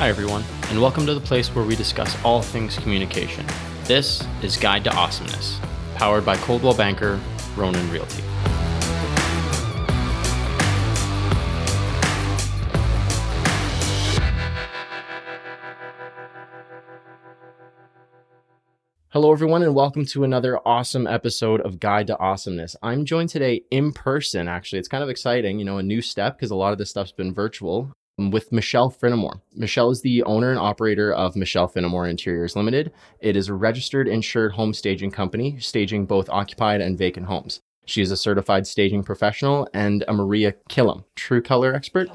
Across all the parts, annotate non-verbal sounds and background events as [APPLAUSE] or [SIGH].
Hi, everyone, and welcome to the place where we discuss all things communication. This is Guide to Awesomeness, powered by Coldwell Banker, Ronan Realty. Hello, everyone, and welcome to another awesome episode of Guide to Awesomeness. I'm joined today in person, actually. It's kind of exciting, you know, a new step because a lot of this stuff's been virtual with Michelle Finamore. Michelle is the owner and operator of Michelle Finamore Interiors Limited. It is a registered insured home staging company, staging both occupied and vacant homes. She is a certified staging professional and a Maria Killam, true color expert.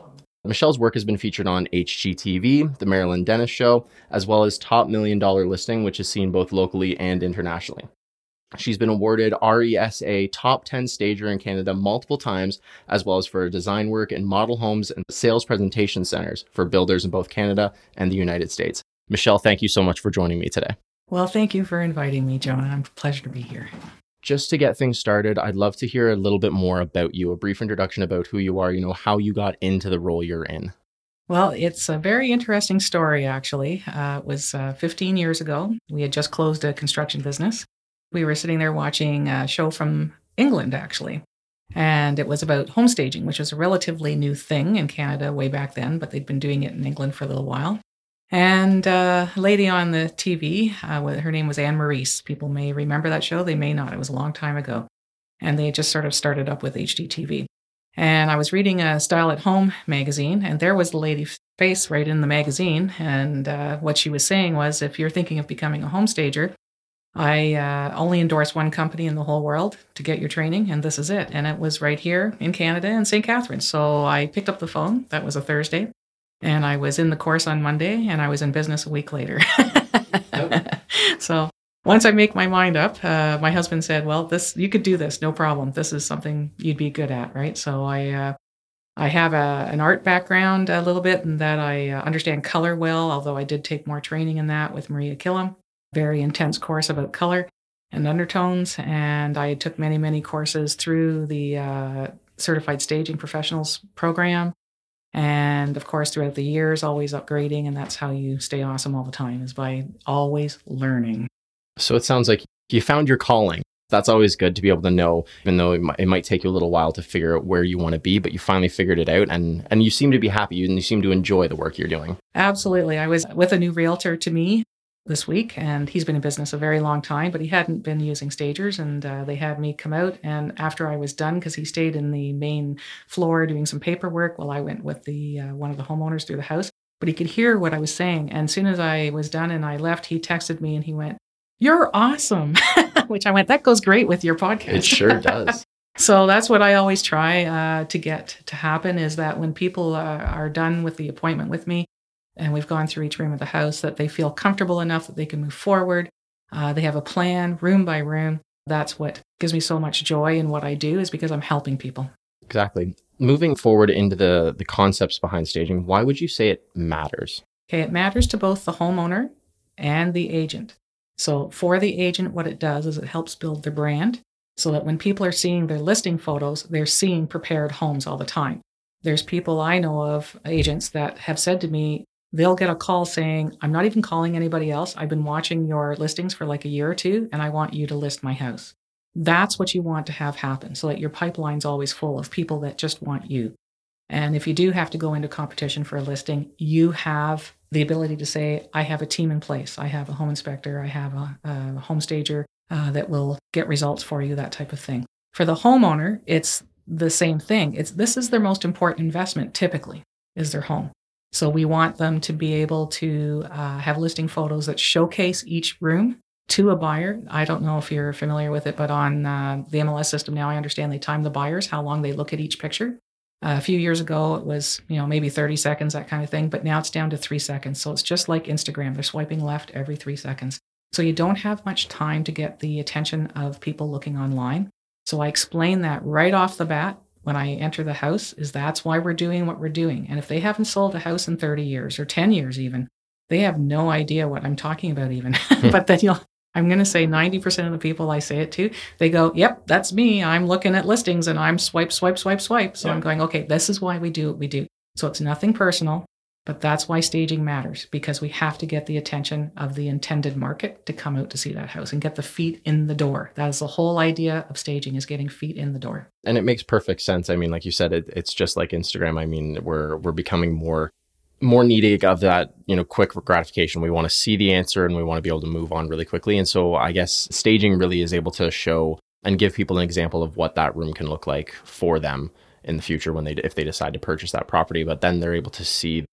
Michelle's work has been featured on HGTV, The Marilyn Denis Show, as well as Top Million Dollar Listing, which is seen both locally and internationally. She's been awarded RESA Top 10 Stager in Canada multiple times, as well as for design work in model homes and sales presentation centers for builders in both Canada and the United States. Michelle, thank you so much for joining me today. Well, thank you for inviting me, Jonah. I'm a pleasure to be here. Just to get things started, I'd love to hear a little bit more about you, a brief introduction about who you are, you know, how you got into the role you're in. Well, it's a very interesting story, actually. Uh, it was uh, 15 years ago. We had just closed a construction business we were sitting there watching a show from England, actually. And it was about home staging, which was a relatively new thing in Canada way back then, but they'd been doing it in England for a little while. And uh, a lady on the TV, uh, her name was Ann Maurice. People may remember that show, they may not. It was a long time ago. And they just sort of started up with HGTV. And I was reading a Style at Home magazine, and there was the lady's face right in the magazine. And uh, what she was saying was if you're thinking of becoming a home stager, I uh, only endorse one company in the whole world to get your training, and this is it. And it was right here in Canada in St. Catharines. So I picked up the phone. That was a Thursday. And I was in the course on Monday, and I was in business a week later. [LAUGHS] so once I make my mind up, uh, my husband said, "Well, this you could do this, no problem. This is something you'd be good at, right?" So I uh, I have a, an art background a little bit, and that I uh, understand color well. Although I did take more training in that with Maria Killam very intense course about color and undertones. And I took many, many courses through the uh, Certified Staging Professionals program. And of course, throughout the years, always upgrading. And that's how you stay awesome all the time is by always learning. So it sounds like you found your calling. That's always good to be able to know, even though it might, it might take you a little while to figure out where you want to be, but you finally figured it out and, and you seem to be happy and you seem to enjoy the work you're doing. Absolutely. I was with a new realtor to me this week, and he's been in business a very long time, but he hadn't been using stagers. And uh, they had me come out, and after I was done, because he stayed in the main floor doing some paperwork while I went with the uh, one of the homeowners through the house. But he could hear what I was saying, and as soon as I was done and I left, he texted me and he went, "You're awesome," [LAUGHS] which I went, "That goes great with your podcast." It sure does. [LAUGHS] [LAUGHS] So that's what I always try uh, to get to happen is that when people uh, are done with the appointment with me, and we've gone through each room of the house that they feel comfortable enough that they can move forward. Uh, they have a plan, room by room. That's what gives me so much joy in what I do, is because I'm helping people. Exactly. Moving forward into the the concepts behind staging, why would you say it matters? Okay, it matters to both the homeowner and the agent. So for the agent, what it does is it helps build their brand so that when people are seeing their listing photos, they're seeing prepared homes all the time. There's people I know of, agents that have said to me, they'll get a call saying, I'm not even calling anybody else. I've been watching your listings for like a year or two, and I want you to list my house. That's what you want to have happen so that your pipeline's always full of people that just want you. And if you do have to go into competition for a listing, you have the ability to say, I have a team in place. I have a home inspector. I have a, a home stager uh, that will get results for you, that type of thing. For the homeowner, it's the same thing. It's this is their most important investment typically is their home. So we want them to be able to uh, have listing photos that showcase each room to a buyer. I don't know if you're familiar with it, but on uh, the MLS system now, I understand they time the buyers how long they look at each picture. Uh, a few years ago, it was you know maybe 30 seconds, that kind of thing, but now it's down to three seconds. So it's just like Instagram; they're swiping left every three seconds. So you don't have much time to get the attention of people looking online. So I explain that right off the bat when I enter the house is that's why we're doing what we're doing. And if they haven't sold a house in 30 years or 10 years even, they have no idea what I'm talking about even. [LAUGHS] Hmm. but then you'll I'm going to say 90% of the people I say it to, they go, "Yep, that's me. I'm looking at listings and I'm swipe swipe swipe swipe." So yeah. I'm going, "Okay, this is why we do what we do." So it's nothing personal. But that's why staging matters because we have to get the attention of the intended market to come out to see that house and get the feet in the door. That is the whole idea of staging is getting feet in the door. And it makes perfect sense. I mean, like you said, it, it's just like Instagram. I mean, we're we're becoming more more needy of that, you know, quick gratification. We want to see the answer and we want to be able to move on really quickly. And so I guess staging really is able to show and give people an example of what that room can look like for them in the future when they if they decide to purchase that property but then they're able to see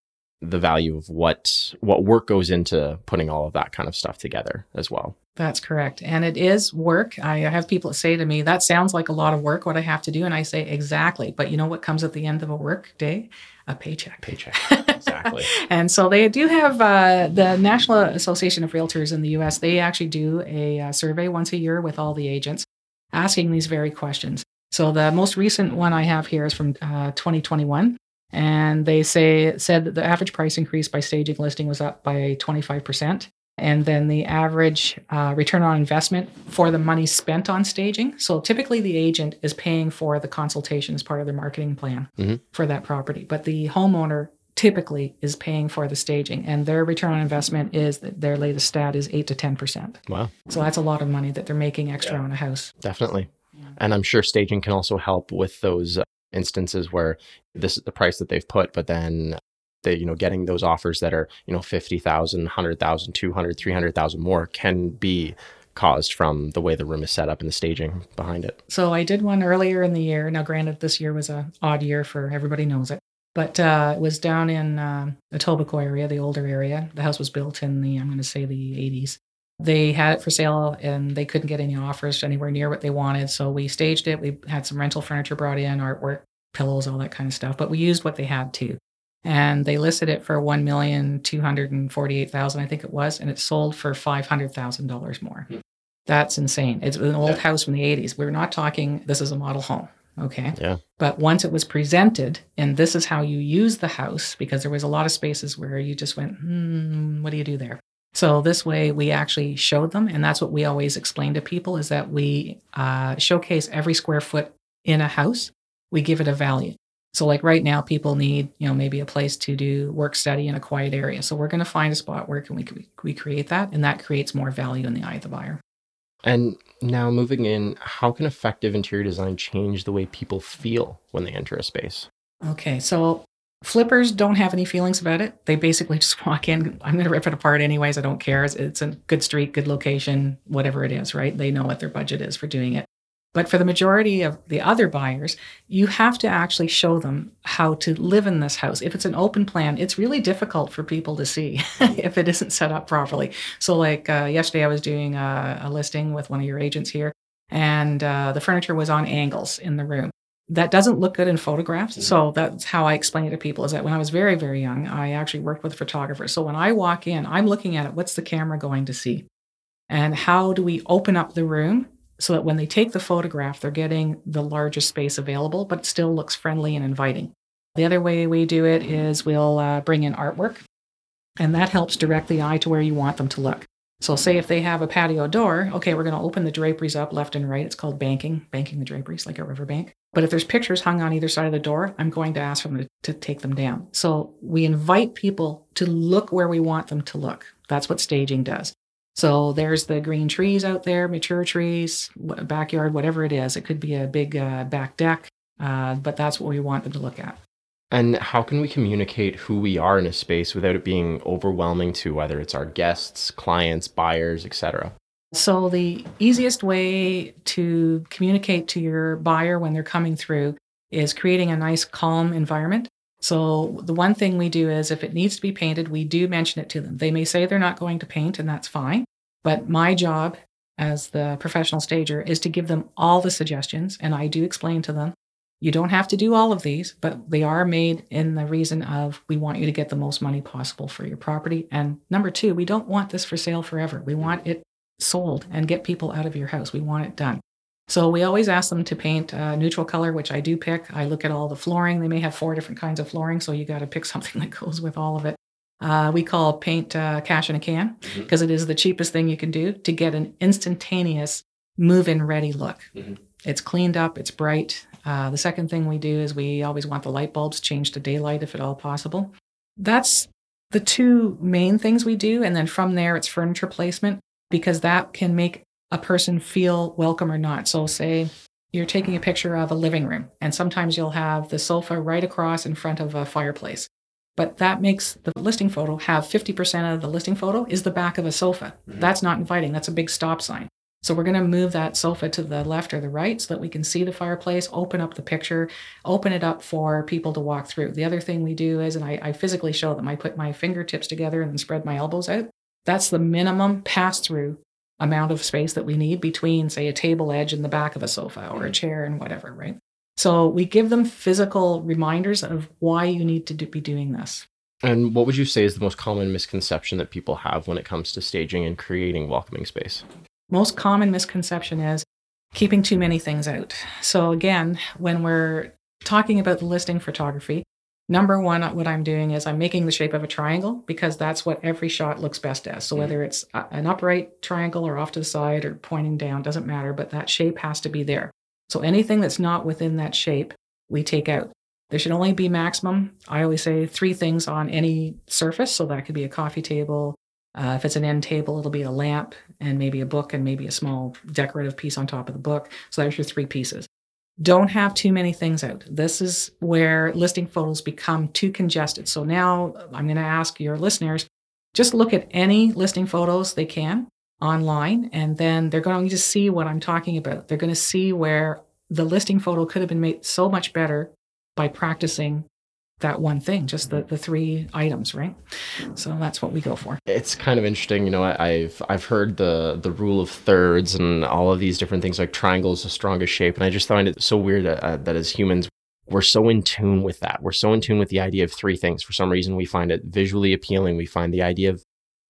the value of what what work goes into putting all of that kind of stuff together as well. That's correct. And it is work. I have people say to me, that sounds like a lot of work, what I have to do. And I say, exactly. But you know what comes at the end of a work day? A paycheck. Paycheck. [LAUGHS] Exactly. and so they do have uh, the National Association of Realtors in the US, they actually do a uh, survey once a year with all the agents asking these very questions. So the most recent one I have here is from uh, 2021 and they say said that the average price increase by staging listing was up by 25%. And then the average uh, return on investment for the money spent on staging. So typically, the agent is paying for the consultation as part of their marketing plan mm-hmm. for that property, but the homeowner typically is paying for the staging, and their return on investment is their latest stat is eight to ten percent. Wow! So that's a lot of money that they're making extra yeah. on a house. Definitely, yeah. and I'm sure staging can also help with those instances where this is the price that they've put, but then they, you know, getting those offers that are, you know, 50,000, 100,000, 200, 300,000 more can be caused from the way the room is set up and the staging behind it. So I did one earlier in the year. Now, granted, this year was a odd year for everybody knows it, but uh, it was down in uh, the Etobicoke area, the older area. The house was built in the, I'm going to say the 80s. They had it for sale and they couldn't get any offers anywhere near what they wanted. So we staged it. We had some rental furniture brought in, artwork, pillows, all that kind of stuff. But we used what they had too. And they listed it for one million two hundred and forty-eight thousand, I think it was, and it sold for five hundred thousand dollars more. Hmm. That's insane. It's an old yeah. house from the 80s. We're not talking this is a model home. Okay. Yeah. But once it was presented, and this is how you use the house, because there was a lot of spaces where you just went, hmm, what do you do there? So this way, we actually showed them, and that's what we always explain to people: is that we uh, showcase every square foot in a house. We give it a value. So, like right now, people need you know maybe a place to do work study in a quiet area. So we're going to find a spot where can we we create that, and that creates more value in the eye of the buyer. And now moving in, how can effective interior design change the way people feel when they enter a space? Okay, so Flippers don't have any feelings about it. They basically [LAUGHS] just walk in. I'm going to rip it apart anyways. I don't care. It's a good street, good location, whatever it is, right? They know what their budget is for doing it. But for the majority of the other buyers, you have to actually show them how to live in this house. If it's an open plan, it's really difficult for people to see [LAUGHS] if it isn't set up properly. So, like uh, yesterday, I was doing a, a, listing with one of your agents here, and uh, the furniture was on angles in the room that doesn't look good in photographs. Mm-hmm. So that's how I explain it to people is that when I was very, very young, I actually worked with photographers. So when I walk in, I'm looking at it, what's the camera going to see? And how do we open up the room so that when they take the photograph, they're getting the largest space available, but it still looks friendly and inviting. The other way we do it is we'll uh, bring in artwork, and that helps direct the eye to where you want them to look. So, say if they have a patio door, okay, we're going to open the draperies up left and right. It's called banking, banking the draperies like a river bank. But if there's pictures hung on either side of the door, I'm going to ask them to, to take them down. So, we invite people to look where we want them to look. That's what staging does. So, there's the green trees out there, mature trees, backyard, whatever it is. It could be a big uh, back deck, uh, but that's what we want them to look at. And how can we communicate who we are in a space without it being overwhelming to whether it's our guests, clients, buyers, etc.? So the easiest way to communicate to your buyer when they're coming through is creating a nice calm environment. So the one thing we do is if it needs to be painted, we do mention it to them. They may say they're not going to paint and that's fine, but my job as the professional stager is to give them all the suggestions and I do explain to them you don't have to do all of these, but they are made in the reason of we want you to get the most money possible for your property. And number two, we don't want this for sale forever. We want it sold and get people out of your house. We want it done. So we always ask them to paint a neutral color, which I do pick. I look at all the flooring. They may have four different kinds of flooring, so you got to pick [LAUGHS] something that goes with all of it. Uh, we call paint uh, cash in a can because mm-hmm. the cheapest thing you can do to get an instantaneous move in ready look. Mm-hmm. It's cleaned up, it's bright. Uh, the second thing we do is we always want the light bulbs changed to daylight if at all possible. That's the two main things we do. And then from there, it's furniture placement because that can make a person feel welcome or not. So, say you're taking a picture of a living room, and sometimes you'll have the sofa right across in front of a fireplace. But that makes the listing photo have 50% of the listing photo is the back of a sofa. Mm-hmm. That's not inviting. That's a big stop sign. So we're going to move that sofa to the left or the right so that we can see the fireplace, open up the picture, open it up for people to walk through. The other thing we do is, and I, I physically show them, I put my fingertips together and then spread my elbows out. That's the minimum pass through amount of space that we need between, say, a table edge and the back of a sofa or a mm. chair and whatever, right? So we give them physical reminders of why you need to do, be doing this. And what would you say is the most common misconception that people have when it comes to staging and creating welcoming space? Most common misconception is keeping too many things out. So, again, when we're talking about the listing photography, number one, what I'm doing is I'm making the shape of a triangle because that's what every shot looks best as. So, mm. whether it's an upright triangle or off to the side or pointing down, doesn't matter, but that shape has to be there. So, anything that's not within that shape, we take out. There should only be maximum, I always say, three things on any surface. So, that could be a coffee table, uh, if it's an end table, it'll be a lamp and maybe a book and maybe a small decorative piece on top of the book. So there's your three pieces. Don't have too many things out. This is where listing photos become too congested. So now I'm going to ask your listeners just look at any listing photos they can online, and then they're going to see what I'm talking about. They're going to see where the listing photo could have been made so much better by practicing that one thing, just the, the three items, right? So that's what we go for. It's kind of interesting, you know. I, have I've heard the the rule of thirds and all of these different things, like triangle is the strongest shape, and I just find it so weird that, uh, that as humans we're so in tune with that. We're so in tune with the idea of three things. For some reason, we find it visually appealing. We find the idea of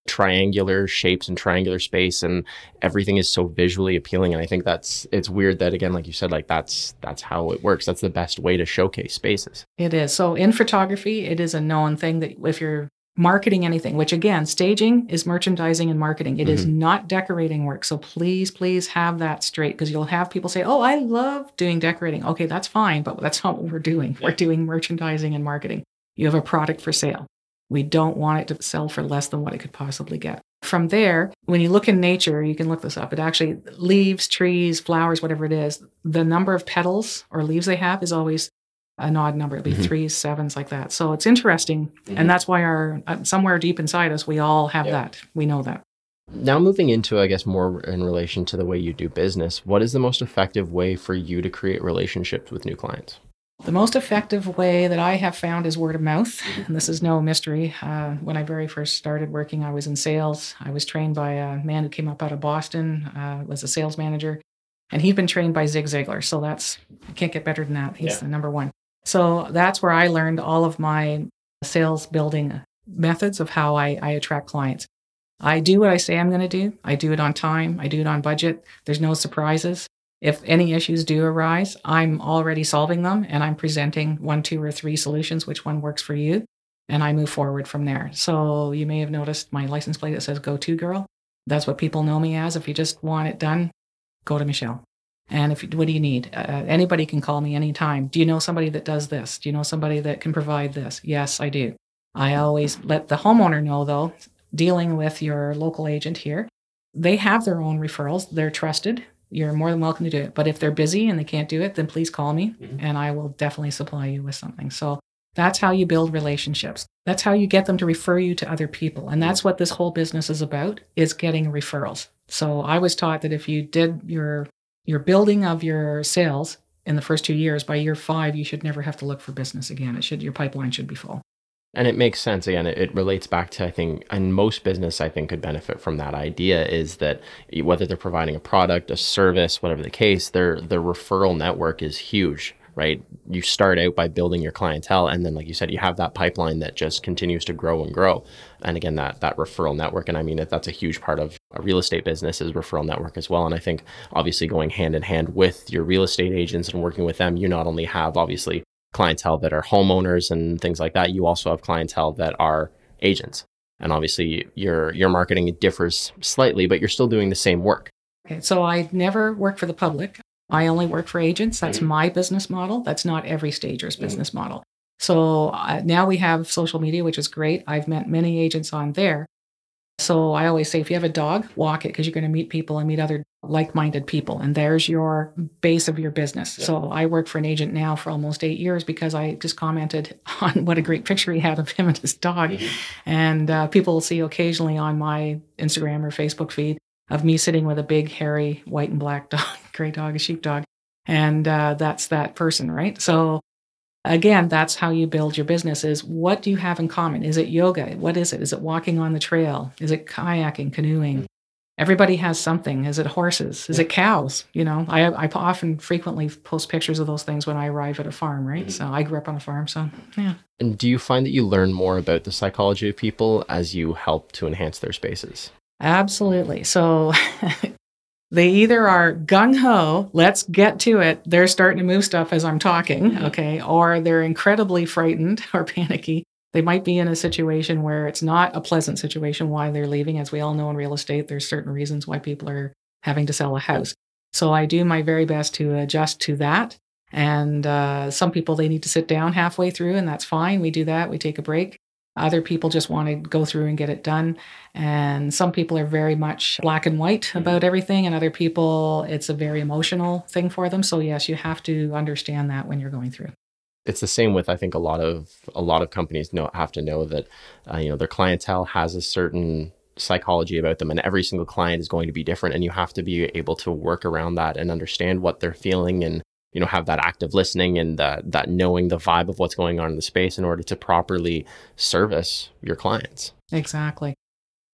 triangular shapes and triangular space and everything is so visually appealing and i think that's it's weird that again like you said like that's that's how it works. That's the best way to showcase spaces. It is. So in photography it is a known thing that if you're marketing anything which again staging is merchandising and marketing. It mm-hmm. is not decorating work. So please please have that straight because you'll have people say oh i love doing decorating. Okay that's fine but that's not what we're doing. We're doing merchandising and marketing. You have a product for sale we don't want it to sell for less than what it could possibly get. From there, when you look in nature, you can look this up. It actually, leaves, trees, flowers, whatever it is, the number of petals or leaves they have is always an odd number. It'll be mm-hmm. threes, sevens, like that. So it's interesting. Mm-hmm. And that's why our, uh, somewhere deep inside us, we all have yeah. that. We know that. Now, moving into, I guess, more in relation to the way you do business, what is the most effective way for you to create relationships with new clients? The most effective way that I have found is word of mouth. And this is no mystery. Uh, when I very first started working, I was in sales. I was trained by a man who came up out of Boston, uh, was a sales manager, and he'd been trained by Zig Ziglar. So that's, you can't get better than that. He's yeah. the number one. So that's where I learned all of my sales building methods of how I, I attract clients. I do what I say I'm going to do. I do it on time. I do it on budget. There's no surprises. If any issues do arise, I'm already solving them and I'm presenting one, two, or three solutions, which one works for you. And I move forward from there. So you may have noticed my license plate that says go to girl. That's what people know me as. If you just want it done, go to Michelle. And if what do you need? Uh, anybody can call me anytime. Do you know somebody that does this? Do you know somebody that can provide this? Yes, I do. I always let the homeowner know though, dealing with your local agent here, they have their own referrals. They're trusted you're more than welcome to do it. But if they're busy and they can't do it, then please call me mm-hmm. and I will definitely supply you with something. So that's how you build relationships. That's how you get them to refer you to other people. And that's what this whole business is about is getting referrals. So I was taught that if you did your your building of your sales in the first 2 years by year 5 you should never have to look for business again. It should your pipeline should be full. And it makes sense. Again, it, it, relates back to, I think, and most business, I think, could benefit from that idea is that whether they're providing a product, a service, whatever the case, their, their referral network is huge, right? You start out by building your clientele. And then, like you said, you have that pipeline that just continues to grow and grow. And again, that, that referral network. And I mean, that's a huge part of a real estate business is referral network as well. And I think obviously going hand in hand with your real estate agents and working with them, you not only have obviously clientele that are homeowners and things like that. You also have clientele that are agents. And obviously your your marketing differs slightly, but you're still doing the same work. Okay, so I never work for the public. I only work for agents. That's mm-hmm. my business model. That's not every stager's mm-hmm. business model. So uh, now we have social media, which is great. I've met many agents on there. So I always say if you have a dog, walk it because you're going to meet people and meet other like minded people. And there's your base of your business. Yeah. So I work for an agent now for almost eight years because I just commented [LAUGHS] on what a great picture he had of him and his dog. Mm-hmm. And uh, people will see occasionally on my Instagram or Facebook feed of me sitting with a big, hairy, white and black [LAUGHS] dog, gray dog, a sheepdog. And uh, that's that person, right? So again that's how you build your business is what do you have in common? Is it yoga? What is it? Is it walking on the trail? Is it kayaking canoeing? Everybody has something. Is it horses? Is it cows? You know i, I often frequently post pictures of those things when i arrive at a farm right? Mm-hmm. so i grew up on a farm so yeah. And do you find that you learn more about the psychology of people as you help to enhance their spaces? Absolutely. So [LAUGHS] they either are gung ho, let's get to it. They're starting to move stuff as I'm talking, mm-hmm. okay, or they're incredibly frightened [LAUGHS] or panicky. They might be in a situation where it's not a pleasant situation why they're leaving. As we all know in real estate, there's certain reasons why people are having to sell a house. So I do my very best to adjust to that. And uh, some people, they need to sit down halfway through, and that's fine. We do that, we take a break. Other people just want to go through and get it done. And some people are very much black and white mm-hmm. about everything, and other people, it's a very emotional thing for them. So, yes, you have to understand that when you're going through. It's the same with I think a lot of a lot of companies know have to know that uh, you know their clientele has a certain psychology about them and every single client is going to be different and you have to be able to work around that and understand what they're feeling and you know have that active listening and that that knowing the vibe of what's going on in the space in order to properly service your clients. Exactly.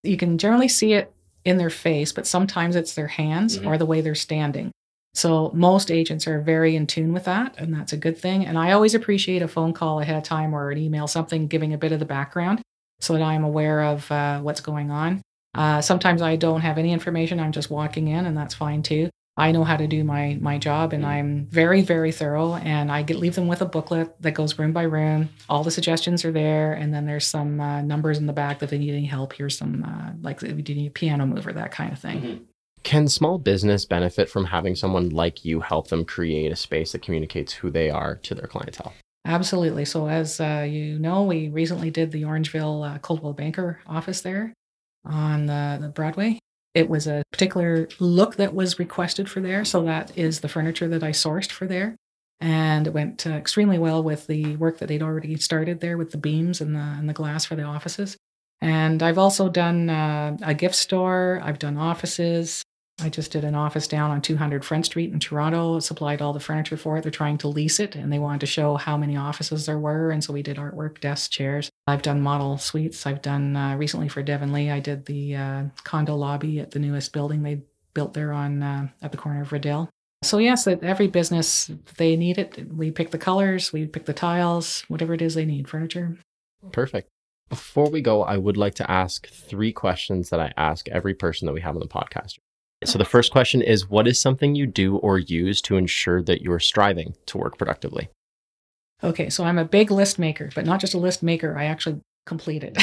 You can generally see it in their face but sometimes it's their hands mm-hmm. or the way they're standing. So most agents are very in tune with that and that's a good thing. And i always appreciate a phone call ahead of time or an email something giving a bit of the background so that i'm aware of uh, what's going on. Uh, sometimes i don't have any information i'm just walking in and that's fine too I know how to do my my job, and I'm very very thorough. And I get leave them with a booklet that goes room by room. All the suggestions are there, and then there's some uh, numbers in the back that they need any help. Here's some uh, like if you need a piano mover, that kind of thing. Mm-hmm. Can small business benefit from having someone like you help them create a space that communicates who they are to their clientele? Absolutely. So, as uh, you know, we recently did the Orangeville uh, Coldwell Banker office there on the, the Broadway. It was a particular look that was requested for there. So that is the furniture that I sourced for there. And it went uh, extremely well with the work that they'd already started there with the beams and the, and the glass for the offices. And I've also done uh, a gift store, I've done offices, I just did an office down on 200 Front Street in Toronto, supplied all the furniture for it. They're trying to lease it and they wanted to show how many offices there were. And so we did artwork, desks, chairs. I've done model suites. I've done uh, recently for Devon Lee, I did the uh, condo lobby at the newest building they built there on uh, at the corner of Riddell. So, yes, every business, they need it. We pick the colors, we pick the tiles, whatever it is they need, furniture. Perfect. Before we go, I would like to ask three questions that I ask every person that we have on the podcast. So the first question is what is something you do or use to ensure that you're striving to work productively? Okay, so I'm a big list maker, but not just a list maker, I actually complete it.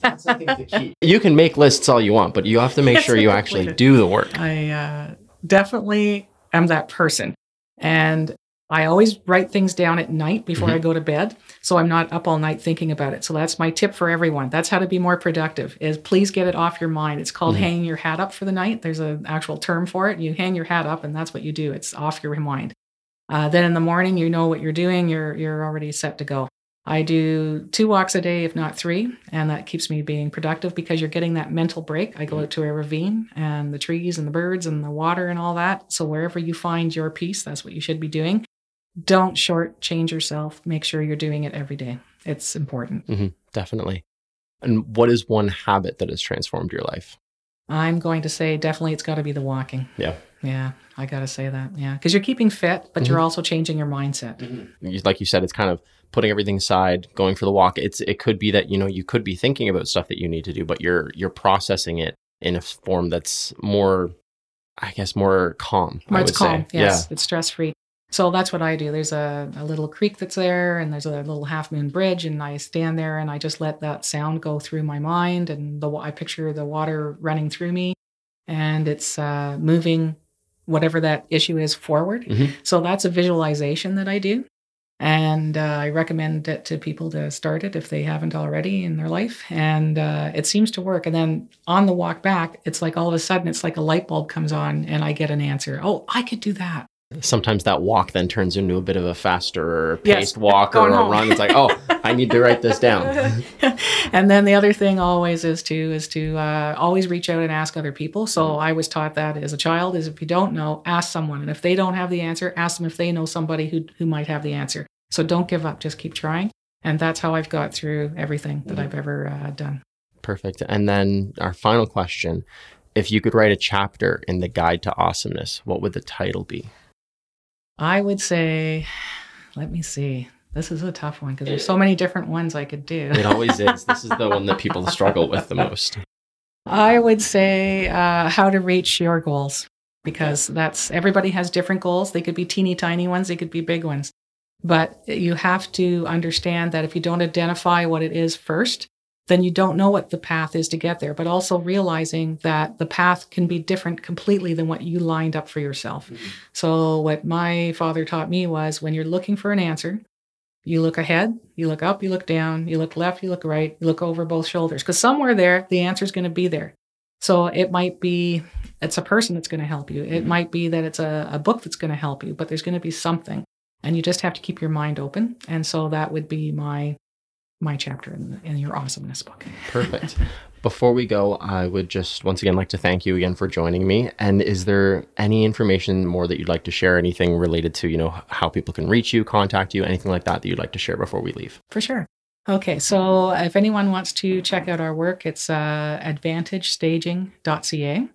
That's, I think, the key. [LAUGHS] You can make lists all you want, but you have to make sure you actually do the work. I uh, definitely am that person. And I always write things down at night before mm-hmm. I go to bed, so I'm not up all night thinking about it. So that's my tip for everyone. That's how to be more productive. Is please get it off your mind. It's called mm-hmm. hanging your hat up for the night. There's an actual term for it. You hang your hat up, and that's what you do. It's off your mind. Uh, then in the morning, you know what you're doing. You're you're already set to go. I do two walks a day, if not three, and that keeps me being productive because you're getting that mental break. I go out to a ravine and the trees and the birds and the water and all that. So wherever you find your peace, that's what you should be doing don't shortchange yourself. Make sure you're doing it every day. It's important. Mm-hmm, definitely. And what is one habit that has transformed your life? I'm going to say definitely it's got to be the walking. Yeah. Yeah, I got to say that. Yeah. Because you're keeping fit, but mm-hmm. you're also changing your mindset. Mm-hmm. Like you said, it's kind of putting everything aside, going for the walk. It's it could be that, you know, you could be thinking about stuff that you need to do, but you're you're processing it in a form that's more I guess more calm. More it's calm. Say. Yes. Yeah. It's stress free. So that's what I do. There's a, a little creek that's there, and there's a little half moon bridge, and I stand there and I just let that sound go through my mind, and the I picture the water running through me, and it's uh, moving whatever that issue is forward. Mm-hmm. So that's a visualization that I do. And uh, I recommend it to people to start it if they haven't already in their life. And uh, it seems to work. And then on the walk back, it's like all of a sudden, it's like a light bulb comes on and I get an answer. Oh, I could do that sometimes that walk then turns into a bit of a faster paced yes, walk or a home. run. It's like, oh, I need to write this down. [LAUGHS] and then the other thing always is to is to uh, always reach out and ask other people. So I was taught that as a child is if you don't know, ask someone, and if they don't have the answer, ask them if they know somebody who who might have the answer. So don't give up, just keep trying. And that's how I've got through everything that I've ever uh, done. Perfect. And then our final question if you could write a chapter in the Guide to Awesomeness, what would the title be? I would say, let me see. This is a tough one because there's so many different ones I could do. It always is. This is the one that [LAUGHS] people struggle with the most. I would say uh, how to reach your goals because that's everybody has different goals. They could be teeny tiny ones, they could be big ones. But you have to understand that if you don't identify what it is first, then you don't know what the path is to get there, but also realizing that the path can be different completely than what you lined up for yourself. Mm-hmm. So, what my father taught me was when you're looking for an answer, you look ahead, you look up, you look down, you look left, you look right, you look over both shoulders, because somewhere there, the answer is going to be there. So, it might be it's a person that's going to help you, it mm-hmm. might be that it's a, a book that's going to help you, but there's going to be something. And you just have to keep your mind open. And so that would be my my chapter in, in your awesomeness book. Perfect. Before we go, I would just once again like to thank you again for joining me. And is there any information more that you'd like to share? Anything related to, you know, how people can reach you, contact you, anything like that that you'd like to share before we leave? For sure. Okay, so if anyone wants to check out our work, it's uh, advantagestaging.ca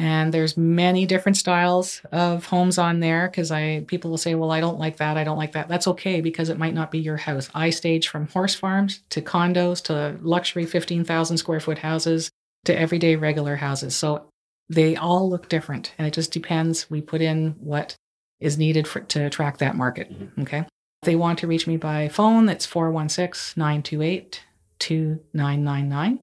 and there's many different styles of homes on there because i people will say well i don't like that i don't like that. That's okay because it might not be your house. I stage from horse farms to condos to luxury 15000 square foot houses to everyday regular houses. So they all look different and it just depends. We put in what is needed for, to attract that market mm-hmm. okay? If they want to reach me by phone it's 416-928-2999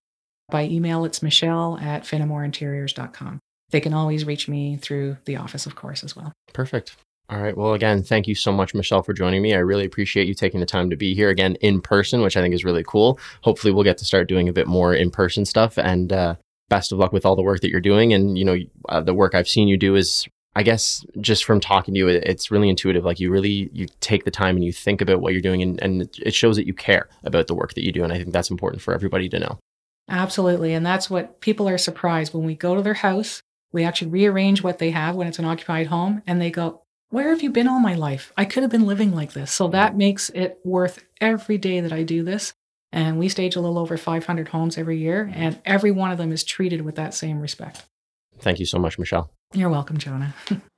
by email it's michelle at finamoreinteriors.com they can always reach me through the office, of course, as well. Perfect. All right. Well, again, thank you so much, Michelle, for joining me. I really appreciate you taking the time to be here again in person, which I think is really cool. Hopefully, we'll get to start doing a bit more in person stuff. And uh, best of luck with all the work that you're doing. And, you know, uh, the work I've seen you do is, I guess, just from talking to you, it's really intuitive. Like you really, you take the time and you think about what you're doing and, and it shows that you care about the work that you do. And I think that's important for everybody to know. Absolutely. And that's what people are surprised when we go to their house we actually rearrange what they have when it's an occupied home and they go, Where have you been all my life? I could have been living like this. So that makes it worth every day that I do this. And we stage a little over 500 homes every year, and every one of them is treated with that same respect. Thank you so much, Michelle. You're welcome, Jonah. [LAUGHS]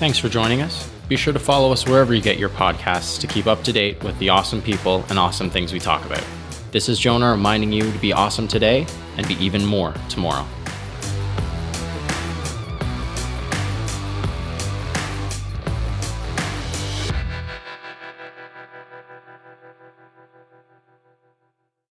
Thanks for joining us. Be sure to follow us wherever you get your podcasts to keep up to date with the awesome people and awesome things we talk about. This is Jonah reminding you to be awesome today and be even more tomorrow.